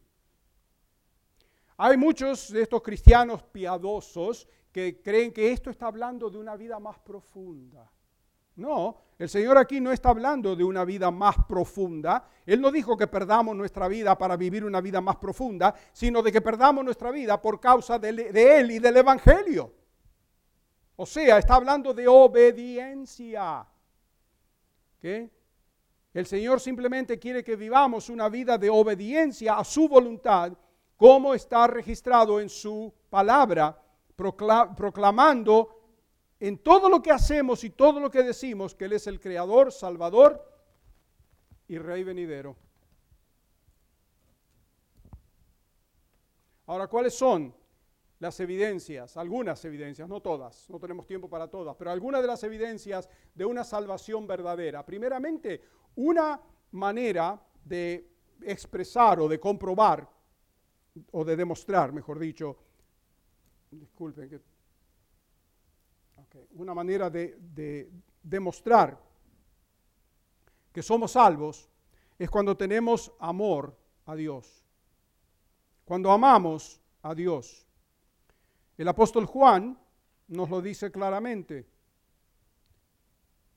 Hay muchos de estos cristianos piadosos que creen que esto está hablando de una vida más profunda. No, el Señor aquí no está hablando de una vida más profunda. Él no dijo que perdamos nuestra vida para vivir una vida más profunda, sino de que perdamos nuestra vida por causa de, Él y del Evangelio. O sea, está hablando de obediencia. ¿Qué? El Señor simplemente quiere que vivamos una vida de obediencia a su voluntad, como está registrado en su palabra, proclamando en todo lo que hacemos y todo lo que decimos que Él es el Creador, Salvador y Rey venidero. Ahora, ¿cuáles son las evidencias, algunas evidencias, no todas, no tenemos tiempo para todas, pero algunas de las evidencias de una salvación verdadera. Primeramente, una manera de expresar o de comprobar, o de demostrar, mejor dicho, disculpen, que, una manera de, de demostrar que somos salvos es cuando tenemos amor a Dios, cuando amamos a Dios. El apóstol Juan nos lo dice claramente.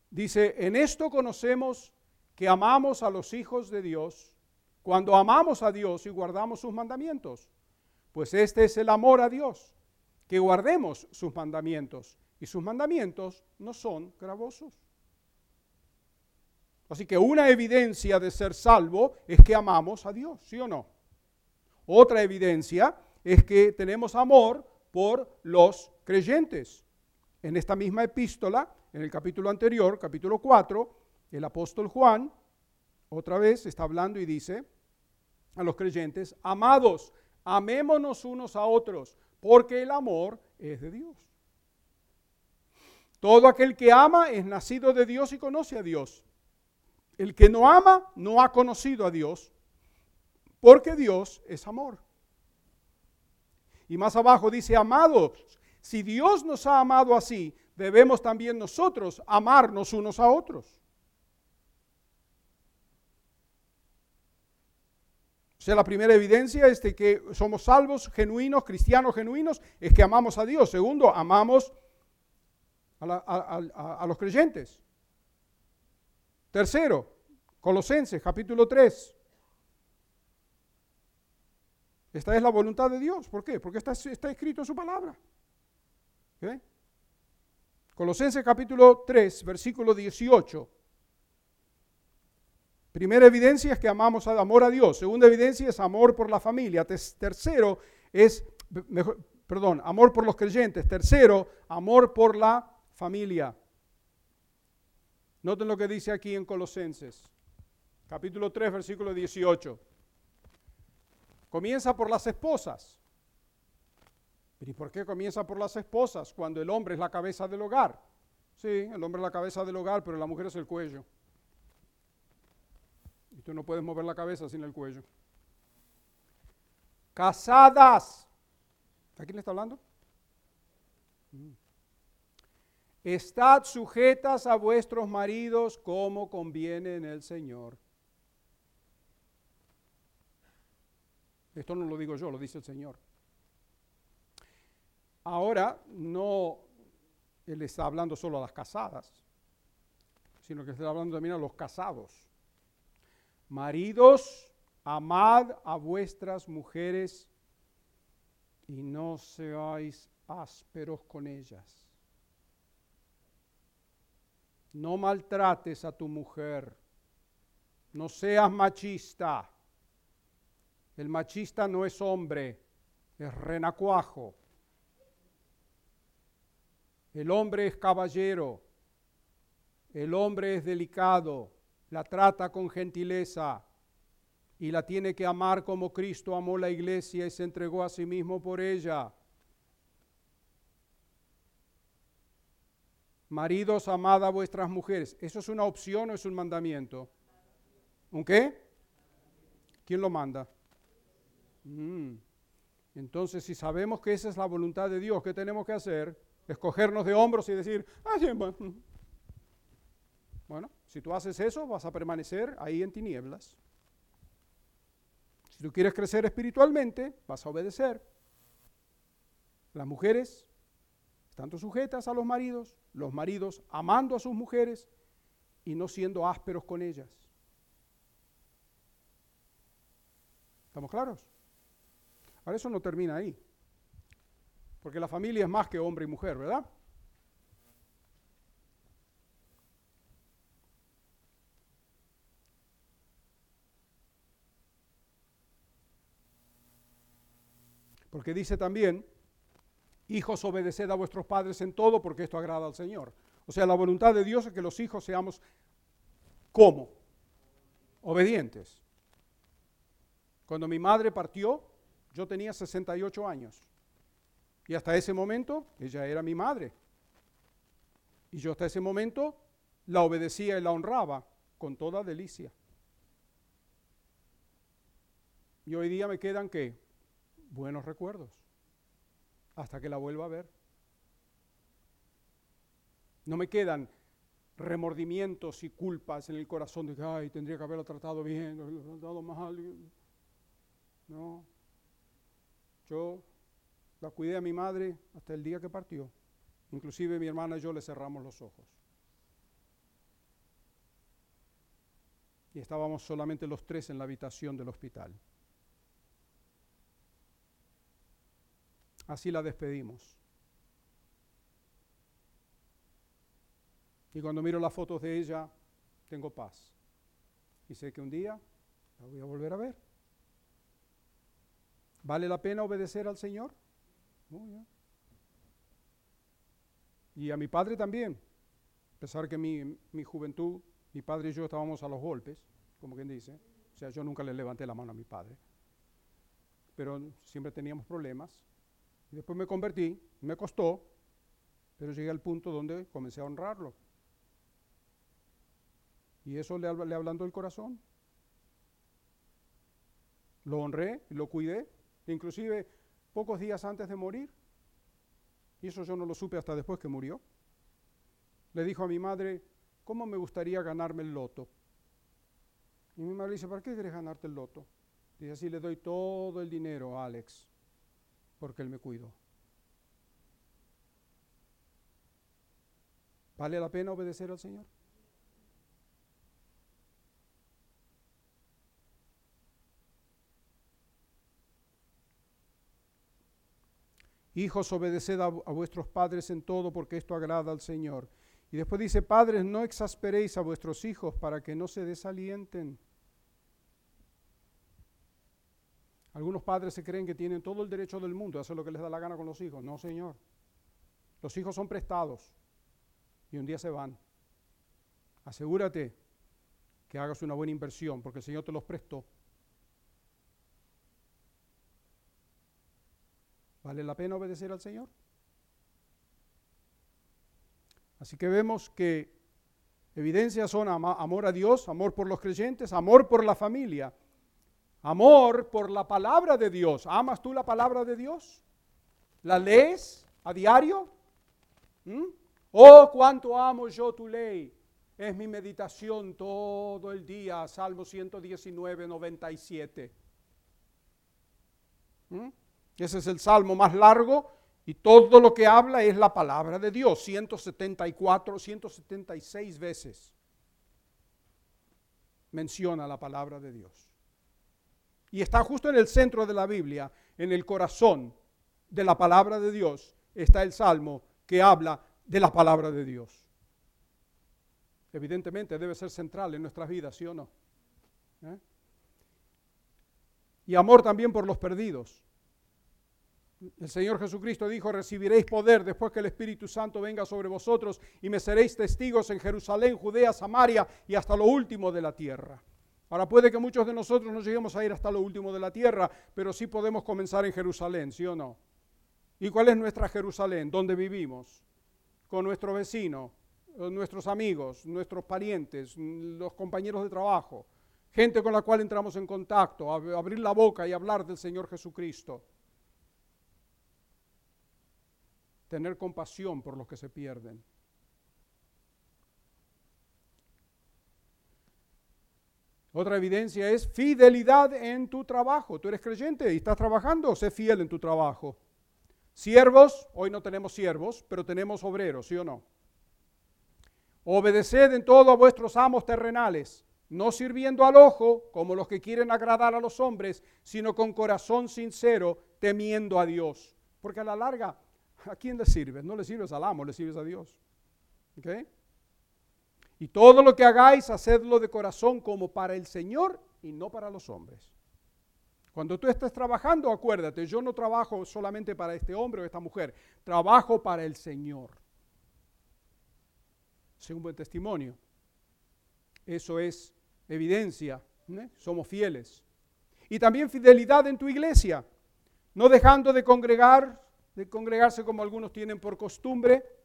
Dice, en esto conocemos que amamos a los hijos de Dios cuando amamos a Dios y guardamos sus mandamientos. Pues este es el amor a Dios, que guardemos sus mandamientos. Y sus mandamientos no son gravosos. Así que una evidencia de ser salvo es que amamos a Dios, ¿sí o no? Otra evidencia es que tenemos amor por los creyentes. En esta misma epístola, en el capítulo anterior, capítulo 4, el apóstol Juan, otra vez está hablando y dice a los creyentes, amados, amémonos unos a otros, porque el amor es de Dios. Todo aquel que ama es nacido de Dios y conoce a Dios. El que no ama no ha conocido a Dios, porque Dios es amor. Y más abajo dice, amados, si Dios nos ha amado así, debemos también nosotros amarnos unos a otros. O sea, la primera evidencia es de que somos salvos, genuinos, cristianos genuinos, es que amamos a Dios. Segundo, amamos a, los creyentes. Tercero, Colosenses capítulo 3, esta es la voluntad de Dios. ¿Por qué? Porque está, está escrito en su palabra. Colosenses capítulo 3, versículo 18. Primera evidencia es que amamos a, amor a Dios. Segunda evidencia es amor por la familia. Tercero es, perdón, amor por los creyentes. Tercero, amor por la familia. Noten lo que dice aquí en Colosenses, capítulo 3, versículo 18. Comienza por las esposas. ¿Y por qué comienza por las esposas cuando el hombre es la cabeza del hogar? Sí, el hombre es la cabeza del hogar, pero la mujer es el cuello. Y tú no puedes mover la cabeza sin el cuello. Casadas. ¿A quién le está hablando? Mm. Estad sujetas a vuestros maridos como conviene en el Señor. Esto no lo digo yo, lo dice el Señor. Ahora no Él está hablando solo a las casadas, sino que está hablando también a los casados. Maridos, amad a vuestras mujeres y no seáis ásperos con ellas. No maltrates a tu mujer No seas machista. El machista no es hombre, es renacuajo. El hombre es caballero. El hombre es delicado. La trata con gentileza y la tiene que amar como Cristo amó la iglesia y se entregó a sí mismo por ella. Maridos, amad a vuestras mujeres. ¿Eso es una opción o es un mandamiento? ¿Un qué? ¿Quién lo manda? Mm. Entonces, si sabemos que esa es la voluntad de Dios, ¿qué tenemos que hacer? Escogernos de hombros y decir, ah, sí, bueno. <laughs> bueno, si tú haces eso, vas a permanecer ahí en tinieblas. Si tú quieres crecer espiritualmente, vas a obedecer. Las mujeres estando sujetas a los maridos, los maridos amando a sus mujeres y no siendo ásperos con ellas. ¿Estamos claros? Ahora eso no termina ahí. Porque la familia es más que hombre y mujer, ¿verdad? Porque dice también, hijos, obedeced a vuestros padres en todo porque esto agrada al Señor. O sea, la voluntad de Dios es que los hijos seamos como obedientes. Cuando mi madre partió, yo tenía 68 años. Y hasta ese momento, ella era mi madre. Y yo hasta ese momento la obedecía y la honraba con toda delicia. Y hoy día me quedan qué? Buenos recuerdos. Hasta que la vuelva a ver. No me quedan remordimientos y culpas en el corazón de que, ay, tendría que haberlo tratado bien, tratado mal. No. Yo la cuidé a mi madre hasta el día que partió. Inclusive mi hermana y yo le cerramos los ojos. Y estábamos solamente los tres en la habitación del hospital. Así la despedimos. Y cuando miro las fotos de ella, tengo paz. Y sé que un día la voy a volver a ver. ¿Vale la pena obedecer al Señor? Y a mi padre también. A pesar que mi, mi juventud, mi padre y yo estábamos a los golpes, como quien dice. O sea, yo nunca le levanté la mano a mi padre. Pero siempre teníamos problemas. Después me convertí, me costó, pero llegué al punto donde comencé a honrarlo. Y eso le, le hablando el corazón. Lo honré lo cuidé inclusive pocos días antes de morir, y eso yo no lo supe hasta después que murió, le dijo a mi madre, ¿cómo me gustaría ganarme el loto? Y mi madre dice, ¿para qué quieres ganarte el loto? Dice, así le doy todo el dinero a Alex, porque él me cuidó. ¿Vale la pena obedecer al Señor? Hijos, obedeced a, vuestros padres en todo, porque esto agrada al Señor. Y después dice, padres, no exasperéis a vuestros hijos para que no se desalienten. Algunos padres se creen que tienen todo el derecho del mundo a hacer lo que les da la gana con los hijos. No, Señor. Los hijos son prestados y un día se van. Asegúrate que hagas una buena inversión porque el Señor te los prestó. ¿Vale la pena obedecer al Señor? Así que vemos que evidencias son amor a Dios, amor por los creyentes, amor por la familia, amor por la palabra de Dios. ¿Amas tú la palabra de Dios? ¿La lees a diario? ¿Mm? Oh, cuánto amo yo tu ley. Es mi meditación todo el día. Salmo 119, 97. Ese es el salmo más largo y todo lo que habla es la palabra de Dios, 174, 176 veces menciona la palabra de Dios. Y está justo en el centro de la Biblia, en el corazón de la palabra de Dios, está el salmo que habla de la palabra de Dios. Evidentemente debe ser central en nuestras vidas, ¿sí o no? ¿eh? Y amor también por los perdidos. El Señor Jesucristo dijo, recibiréis poder después que el Espíritu Santo venga sobre vosotros y me seréis testigos en Jerusalén, Judea, Samaria y hasta lo último de la tierra. Ahora puede que muchos de nosotros no lleguemos a ir hasta lo último de la tierra, pero sí podemos comenzar en Jerusalén, ¿sí o no? ¿Y cuál es nuestra Jerusalén? ¿Dónde vivimos? Con nuestro vecino, nuestros amigos, nuestros parientes, los compañeros de trabajo, gente con la cual entramos en contacto, abrir la boca y hablar del Señor Jesucristo. Tener compasión por los que se pierden. Otra evidencia es fidelidad en tu trabajo. Tú eres creyente y estás trabajando, sé fiel en tu trabajo. Siervos, hoy no tenemos siervos, pero tenemos obreros, ¿sí o no? Obedeced en todo a vuestros amos terrenales, no sirviendo al ojo como los que quieren agradar a los hombres, sino con corazón sincero, temiendo a Dios. Porque a la larga, ¿a quién le sirves? No le sirves al amo, le sirves a Dios. ¿Okay? Y todo lo que hagáis, hacedlo de corazón como para el Señor y no para los hombres. Cuando tú estés trabajando, acuérdate, yo no trabajo solamente para este hombre o esta mujer, trabajo para el Señor. Es un buen testimonio. Eso es evidencia. Somos fieles. Y también fidelidad en tu iglesia, no dejando de congregar, de congregarse como algunos tienen por costumbre,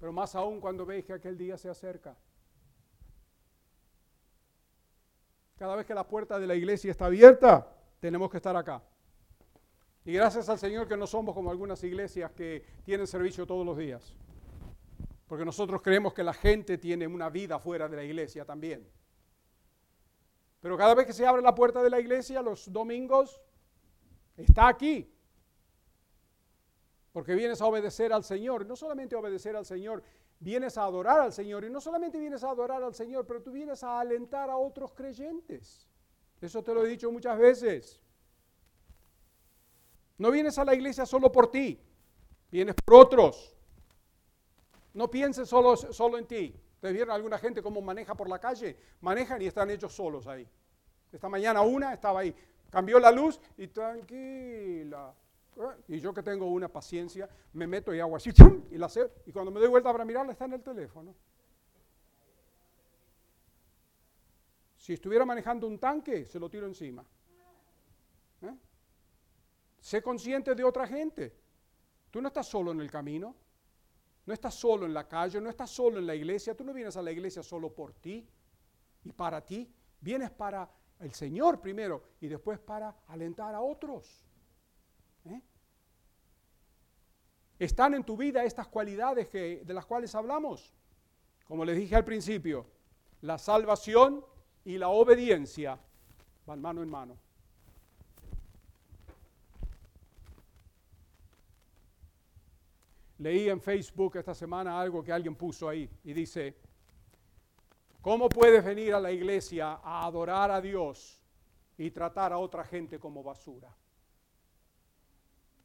pero más aún cuando veis que aquel día se acerca. Cada vez que la puerta de la iglesia está abierta, tenemos que estar acá. Y gracias al Señor que no somos como algunas iglesias que tienen servicio todos los días. Porque nosotros creemos que la gente tiene una vida fuera de la iglesia también. Pero cada vez que se abre la puerta de la iglesia, los domingos, está aquí. Porque vienes a obedecer al Señor. No solamente a obedecer al Señor, vienes a adorar al Señor. Y no solamente vienes a adorar al Señor, pero tú vienes a alentar a otros creyentes. Eso te lo he dicho muchas veces. No vienes a la iglesia solo por ti, vienes por otros. No pienses solo, solo en ti. ¿Te vieron alguna gente cómo maneja por la calle? Manejan y están ellos solos ahí. Esta mañana una estaba ahí, cambió la luz y tranquila, y yo que tengo una paciencia, me meto y hago así, y la sé, y cuando me doy vuelta para mirarla está en el teléfono. Si estuviera manejando un tanque, se lo tiro encima. ¿Eh? Sé consciente de otra gente. Tú no estás solo en el camino, no estás solo en la calle, no estás solo en la iglesia, tú no vienes a la iglesia solo por ti y para ti, vienes para el Señor primero y después para alentar a otros. ¿Eh? ¿Están en tu vida estas cualidades que, de las cuales hablamos? Como les dije al principio, la salvación y la obediencia van mano en mano. Leí en Facebook esta semana algo que alguien puso ahí y dice, ¿cómo puedes venir a la iglesia a adorar a Dios y tratar a otra gente como basura?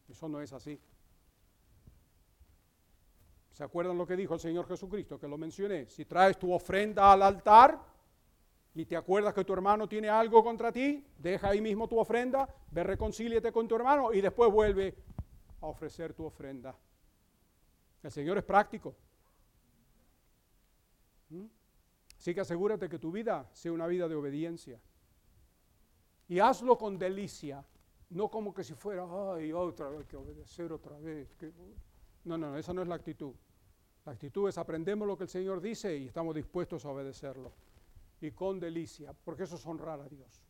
Eso no es así. ¿Se acuerdan lo que dijo el Señor Jesucristo? Que lo mencioné. Si traes tu ofrenda al altar y te acuerdas que tu hermano tiene algo contra ti, deja ahí mismo tu ofrenda, ve reconcíliate con tu hermano y después vuelve a ofrecer tu ofrenda. El Señor es práctico. ¿Mm? Así que asegúrate que tu vida sea una vida de obediencia. Y hazlo con delicia, no como que si fuera, ay, otra vez que obedecer otra vez. No, no, esa no es la actitud. La actitud es aprendemos lo que el Señor dice y estamos dispuestos a obedecerlo. Y con delicia, porque eso es honrar a Dios.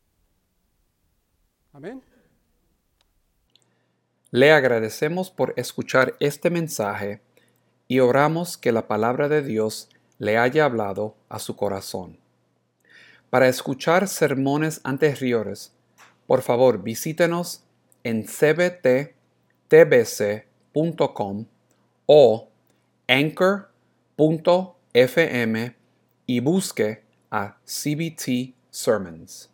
Amén. Le agradecemos por escuchar este mensaje y oramos que la palabra de Dios le haya hablado a su corazón. Para escuchar sermones anteriores, por favor visítenos en cbttbc.com o anchor.fm y busque a CBT Sermons.